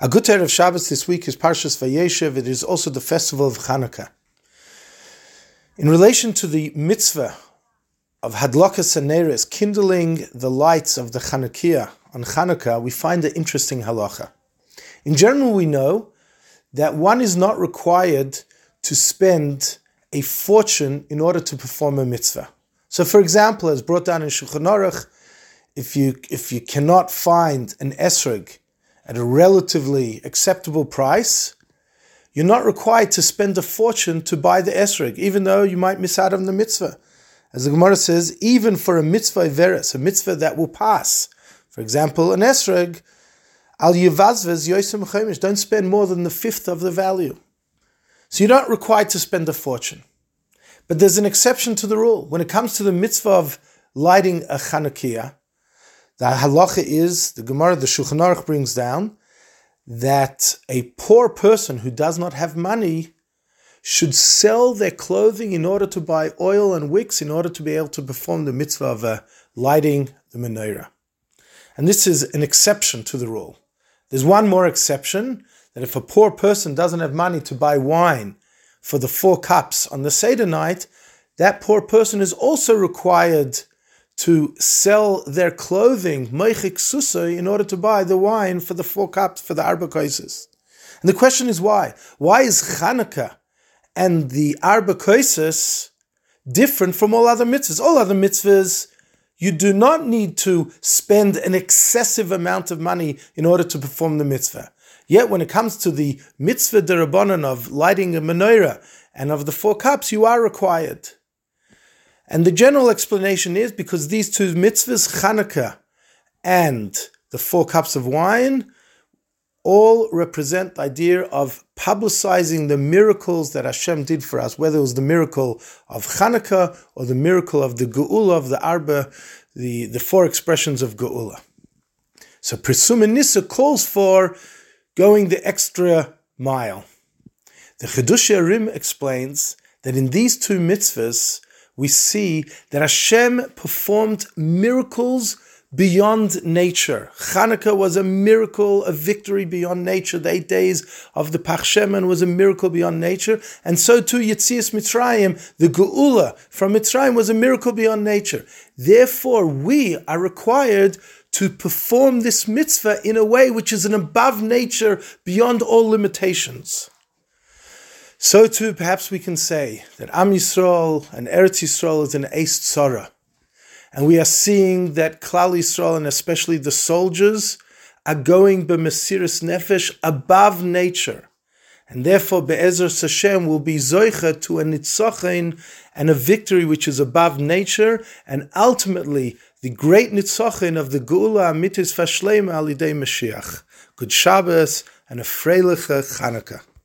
A good of Shabbos this week is Parshas Vayeshev. It is also the festival of Hanukkah. In relation to the mitzvah of Hadlakas Neres, kindling the lights of the Chanukiah on Hanukkah, we find an interesting halacha. In general, we know that one is not required to spend a fortune in order to perform a mitzvah. So, for example, as brought down in Shulchan Aruch, if you if you cannot find an esrog at a relatively acceptable price, you're not required to spend a fortune to buy the esrog, even though you might miss out on the mitzvah. As the Gemara says, even for a mitzvah veris, a mitzvah that will pass, for example, an esrog, al yivazvez yoisem chomish, don't spend more than the fifth of the value. So you're not required to spend a fortune. But there's an exception to the rule. When it comes to the mitzvah of lighting a Chanukiah, the halacha is, the Gemara, the Shulchan Aruch brings down, that a poor person who does not have money should sell their clothing in order to buy oil and wicks in order to be able to perform the mitzvah of uh, lighting the menorah. And this is an exception to the rule. There's one more exception that if a poor person doesn't have money to buy wine for the four cups on the Seder night, that poor person is also required to sell their clothing, meichik susa, in order to buy the wine for the four cups for the arba koises. And the question is why? Why is Chanukah and the arba koises different from all other mitzvahs? All other mitzvahs, you do not need to spend an excessive amount of money in order to perform the mitzvah. Yet when it comes to the mitzvah derabanan of lighting a menorah and of the four cups, you are required. And the general explanation is because these two mitzvahs, Hanukkah and the four cups of wine, all represent the idea of publicizing the miracles that Hashem did for us, whether it was the miracle of Hanukkah or the miracle of the Geula of the Arba, the, the four expressions of Geula. So Pirsum Nissa calls for going the extra mile. The Chidushei HaRim explains that in these two mitzvahs, we see that Hashem performed miracles beyond nature. Hanukkah was a miracle, a victory beyond nature. The eight days of the pach shemen was a miracle beyond nature. And so too Yitzias Mitzrayim, the Geula from Mitzrayim was a miracle beyond nature. Therefore, we are required to perform this mitzvah in a way which is an above nature, beyond all limitations. So too, perhaps we can say that Am Yisrael and Eretz Yisrael is an Eis Tzara. And we are seeing that Klal Yisrael and especially the soldiers are going b'mesiris nefesh above nature. And therefore, Be'ezer Hashem will be zoicha to a nitzachin and a victory which is above nature, and ultimately the great nitzachin of the Geula Amitis Fashlema Alidei Mashiach. Good Shabbos and a Freiliche Chanukah.